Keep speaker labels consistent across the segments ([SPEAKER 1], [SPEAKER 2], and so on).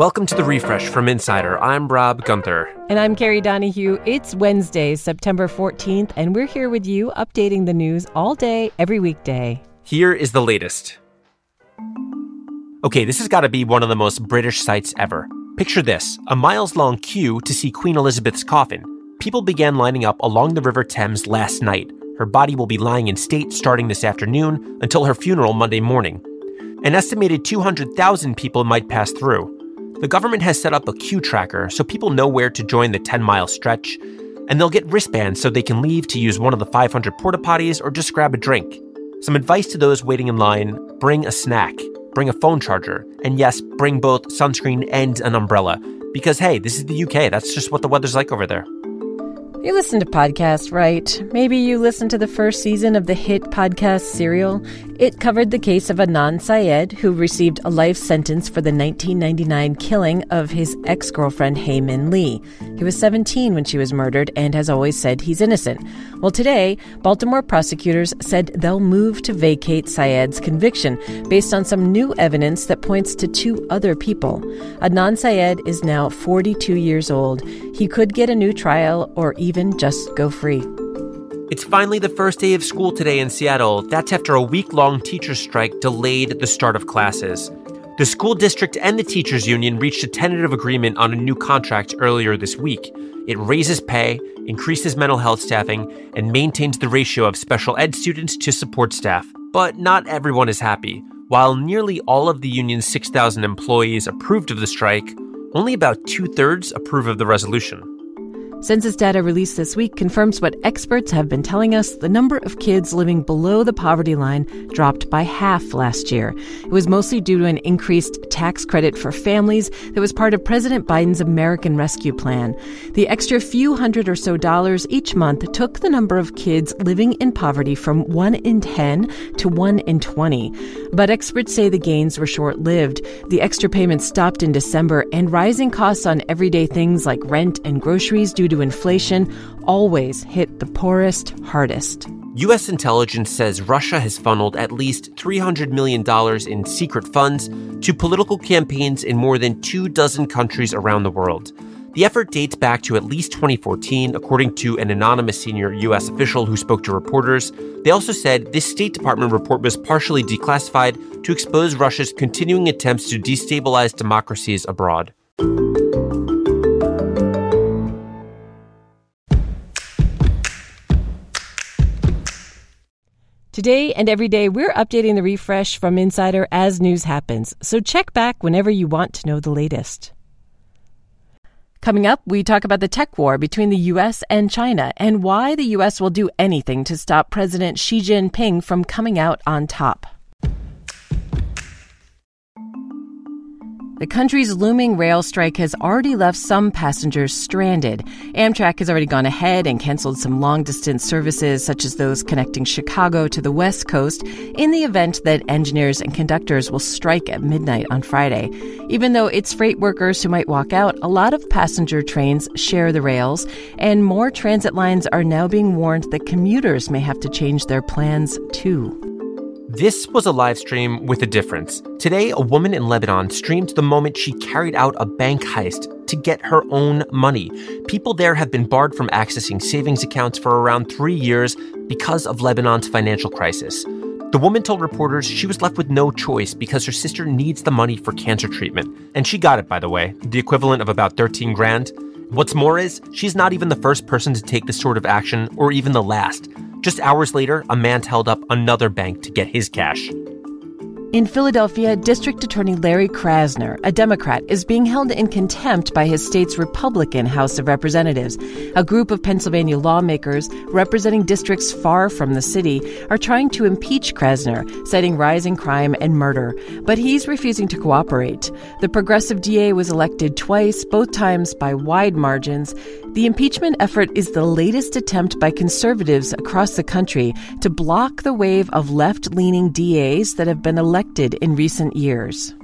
[SPEAKER 1] Welcome to the refresh from Insider. I'm Rob Gunther.
[SPEAKER 2] And I'm Kerry Donahue. It's Wednesday, September 14th, and we're here with you updating the news all day, every weekday.
[SPEAKER 1] Here is the latest. Okay, this has got to be one of the most British sights ever. Picture this a miles long queue to see Queen Elizabeth's coffin. People began lining up along the River Thames last night. Her body will be lying in state starting this afternoon until her funeral Monday morning. An estimated 200,000 people might pass through. The government has set up a queue tracker so people know where to join the 10 mile stretch, and they'll get wristbands so they can leave to use one of the 500 porta potties or just grab a drink. Some advice to those waiting in line bring a snack, bring a phone charger, and yes, bring both sunscreen and an umbrella. Because hey, this is the UK, that's just what the weather's like over there.
[SPEAKER 2] You listen to podcasts, right? Maybe you listened to the first season of the hit podcast Serial. It covered the case of Adnan Syed, who received a life sentence for the 1999 killing of his ex girlfriend, Hae Min Lee. He was 17 when she was murdered and has always said he's innocent. Well, today, Baltimore prosecutors said they'll move to vacate Syed's conviction based on some new evidence that points to two other people. Adnan Syed is now 42 years old. He could get a new trial or even even just go free.
[SPEAKER 1] It's finally the first day of school today in Seattle. That's after a week long teachers' strike delayed the start of classes. The school district and the teachers' union reached a tentative agreement on a new contract earlier this week. It raises pay, increases mental health staffing, and maintains the ratio of special ed students to support staff. But not everyone is happy. While nearly all of the union's 6,000 employees approved of the strike, only about two thirds approve of the resolution.
[SPEAKER 2] Census data released this week confirms what experts have been telling us the number of kids living below the poverty line dropped by half last year. It was mostly due to an increased tax credit for families that was part of President Biden's American Rescue Plan. The extra few hundred or so dollars each month took the number of kids living in poverty from 1 in 10 to 1 in 20. But experts say the gains were short lived. The extra payments stopped in December, and rising costs on everyday things like rent and groceries due to inflation always hit the poorest hardest.
[SPEAKER 1] U.S. intelligence says Russia has funneled at least $300 million in secret funds to political campaigns in more than two dozen countries around the world. The effort dates back to at least 2014, according to an anonymous senior U.S. official who spoke to reporters. They also said this State Department report was partially declassified to expose Russia's continuing attempts to destabilize democracies abroad.
[SPEAKER 2] Today and every day, we're updating the refresh from Insider as news happens, so check back whenever you want to know the latest. Coming up, we talk about the tech war between the U.S. and China and why the U.S. will do anything to stop President Xi Jinping from coming out on top. The country's looming rail strike has already left some passengers stranded. Amtrak has already gone ahead and canceled some long distance services, such as those connecting Chicago to the West Coast, in the event that engineers and conductors will strike at midnight on Friday. Even though it's freight workers who might walk out, a lot of passenger trains share the rails, and more transit lines are now being warned that commuters may have to change their plans too.
[SPEAKER 1] This was a live stream with a difference. Today, a woman in Lebanon streamed the moment she carried out a bank heist to get her own money. People there have been barred from accessing savings accounts for around three years because of Lebanon's financial crisis. The woman told reporters she was left with no choice because her sister needs the money for cancer treatment. And she got it, by the way, the equivalent of about 13 grand. What's more is, she's not even the first person to take this sort of action, or even the last. Just hours later, a man held up another bank to get his cash.
[SPEAKER 2] In Philadelphia, District Attorney Larry Krasner, a Democrat, is being held in contempt by his state's Republican House of Representatives. A group of Pennsylvania lawmakers representing districts far from the city are trying to impeach Krasner, citing rising crime and murder, but he's refusing to cooperate. The progressive DA was elected twice, both times by wide margins. The impeachment effort is the latest attempt by conservatives across the country to block the wave of left leaning DAs that have been elected elected in recent years.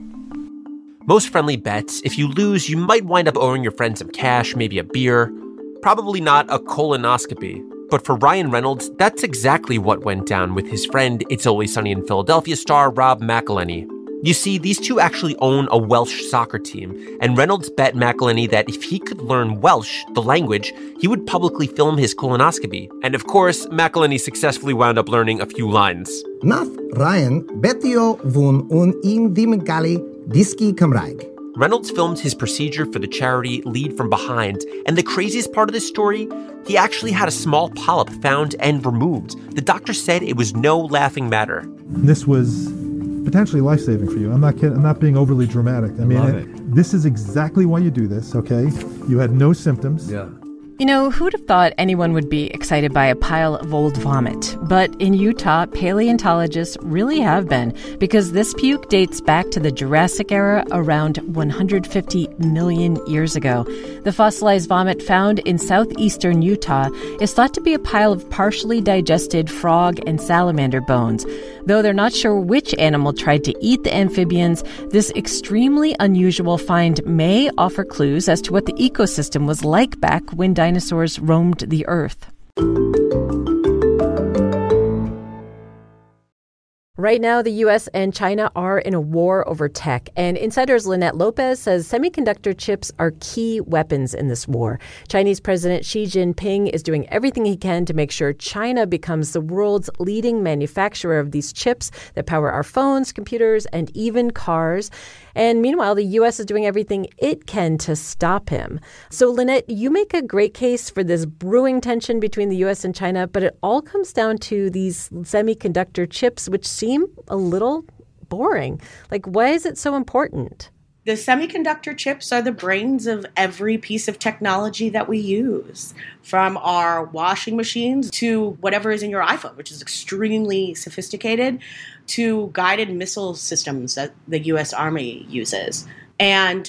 [SPEAKER 1] Most friendly bets if you lose, you might wind up owing your friend some cash, maybe a beer. Probably not a colonoscopy. But for Ryan Reynolds, that's exactly what went down with his friend It's Always Sunny in Philadelphia star Rob McElhenney. You see, these two actually own a Welsh soccer team, and Reynolds bet McElhenney that if he could learn Welsh, the language, he would publicly film his colonoscopy. And of course, McElhenney successfully wound up learning a few lines.
[SPEAKER 3] Nath Ryan betio vun un in dimengali diski Cymraeg.
[SPEAKER 1] Reynolds filmed his procedure for the charity Lead from Behind, and the craziest part of this story, he actually had a small polyp found and removed. The doctor said it was no laughing matter.
[SPEAKER 4] This was potentially life saving for you. I'm not kidding. I'm not being overly dramatic. I mean, it, this is exactly why you do this. Okay, you had no symptoms.
[SPEAKER 5] Yeah.
[SPEAKER 2] You know, who'd have thought anyone would be excited by a pile of old vomit? But in Utah, paleontologists really have been, because this puke dates back to the Jurassic era around 150 million years ago. The fossilized vomit found in southeastern Utah is thought to be a pile of partially digested frog and salamander bones. Though they're not sure which animal tried to eat the amphibians, this extremely unusual find may offer clues as to what the ecosystem was like back when dinosaurs roamed the earth. Right now, the US and China are in a war over tech, and Insider's Linette Lopez says semiconductor chips are key weapons in this war. Chinese President Xi Jinping is doing everything he can to make sure China becomes the world's leading manufacturer of these chips that power our phones, computers, and even cars. And meanwhile, the U.S. is doing everything it can to stop him. So, Linette, you make a great case for this brewing tension between the U.S. and China, but it all comes down to these semiconductor chips, which seem a little boring. Like, why is it so important?
[SPEAKER 6] The semiconductor chips are the brains of every piece of technology that we use, from our washing machines to whatever is in your iPhone, which is extremely sophisticated, to guided missile systems that the US Army uses. And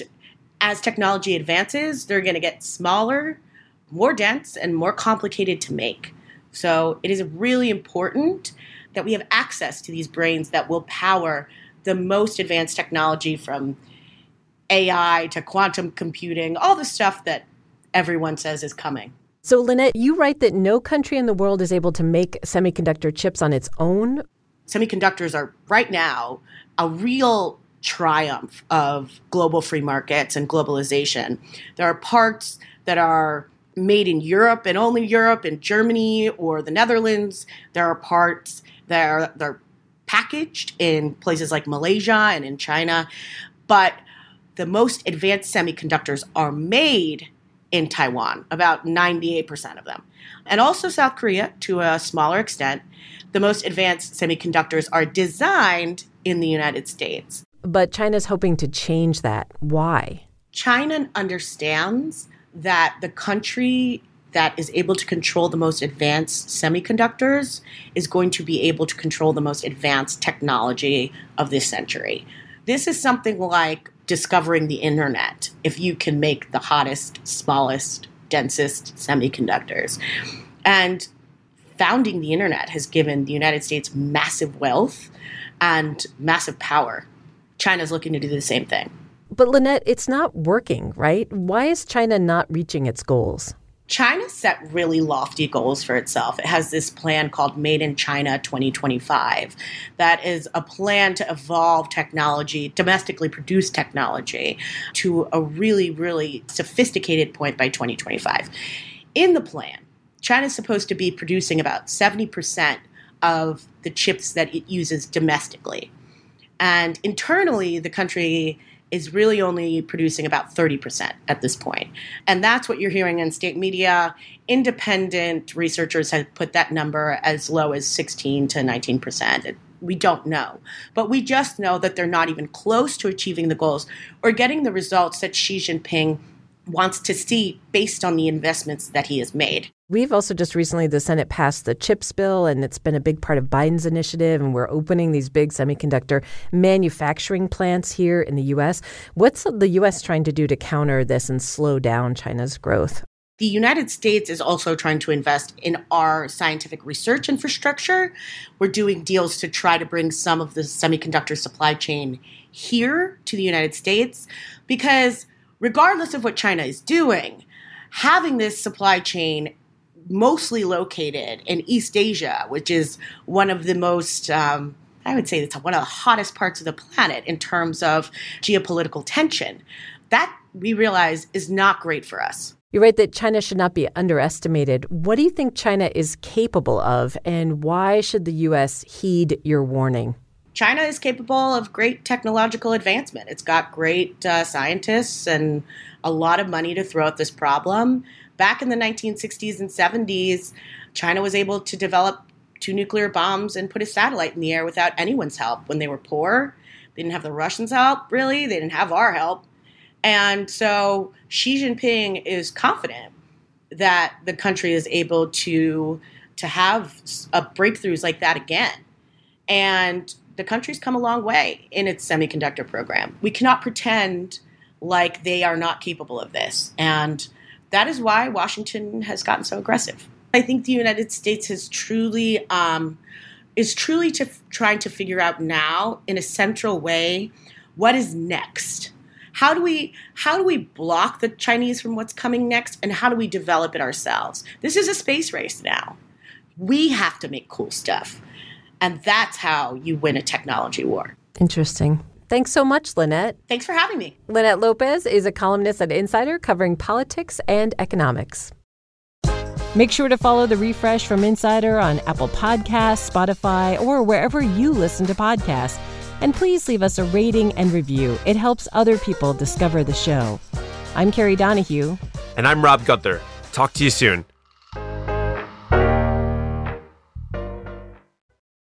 [SPEAKER 6] as technology advances, they're going to get smaller, more dense, and more complicated to make. So it is really important that we have access to these brains that will power the most advanced technology from AI to quantum computing, all the stuff that everyone says is coming.
[SPEAKER 2] So, Linette, you write that no country in the world is able to make semiconductor chips on its own.
[SPEAKER 6] Semiconductors are right now a real triumph of global free markets and globalization. There are parts that are made in Europe and only Europe, in Germany or the Netherlands. There are parts that are they're packaged in places like Malaysia and in China. But the most advanced semiconductors are made in Taiwan, about 98% of them. And also South Korea to a smaller extent. The most advanced semiconductors are designed in the United States.
[SPEAKER 2] But China's hoping to change that. Why?
[SPEAKER 6] China understands that the country that is able to control the most advanced semiconductors is going to be able to control the most advanced technology of this century. This is something like discovering the internet if you can make the hottest, smallest, densest semiconductors. And founding the internet has given the United States massive wealth and massive power. China's looking to do the same thing.
[SPEAKER 2] But Linette, it's not working, right? Why is China not reaching its goals?
[SPEAKER 6] China set really lofty goals for itself. It has this plan called Made in China 2025 that is a plan to evolve technology, domestically produced technology, to a really, really sophisticated point by 2025. In the plan, China is supposed to be producing about 70% of the chips that it uses domestically. And internally, the country is really only producing about 30% at this point. And that's what you're hearing in state media. Independent researchers have put that number as low as 16 to 19%. We don't know. But we just know that they're not even close to achieving the goals or getting the results that Xi Jinping wants to see based on the investments that he has made.
[SPEAKER 2] We've also just recently, the Senate passed the CHIPS bill, and it's been a big part of Biden's initiative. And we're opening these big semiconductor manufacturing plants here in the U.S. What's the U.S. trying to do to counter this and slow down China's growth?
[SPEAKER 6] The United States is also trying to invest in our scientific research infrastructure. We're doing deals to try to bring some of the semiconductor supply chain here to the United States because regardless of what China is doing, having this supply chain mostly located in East Asia, which is one of the most um, I would say it's one of the hottest parts of the planet in terms of geopolitical tension. That we realize is not great for us.
[SPEAKER 2] You're right that China should not be underestimated. What do you think China is capable of, and why should the U.S. heed your warning?
[SPEAKER 6] China is capable of great technological advancement. It's got great uh, scientists and a lot of money to throw at this problem. Back in the 1960s and 70s, China was able to develop two nuclear bombs and put a satellite in the air without anyone's help when they were poor. They didn't have the Russians' help, really. They didn't have our help. And so Xi Jinping is confident that the country is able to to have uh, breakthroughs like that again. And the country's come a long way in its semiconductor program. We cannot pretend like they are not capable of this. And that is why Washington has gotten so aggressive. I think the United States has truly um, is truly to, trying to figure out now in a central way what is next. How do we how do we block the Chinese from what's coming next, and how do we develop it ourselves? This is a space race now. We have to make cool stuff, and that's how you win a technology war.
[SPEAKER 2] Interesting. Thanks so much, Linette.
[SPEAKER 6] Thanks for having me.
[SPEAKER 2] Linette Lopez is a columnist at Insider covering politics and economics. Make sure to follow the refresh from Insider on Apple Podcasts, Spotify, or wherever you listen to podcasts. And please leave us a rating and review. It helps other people discover the show. I'm Kerry Donahue.
[SPEAKER 1] And I'm Rob Gunther. Talk to you soon.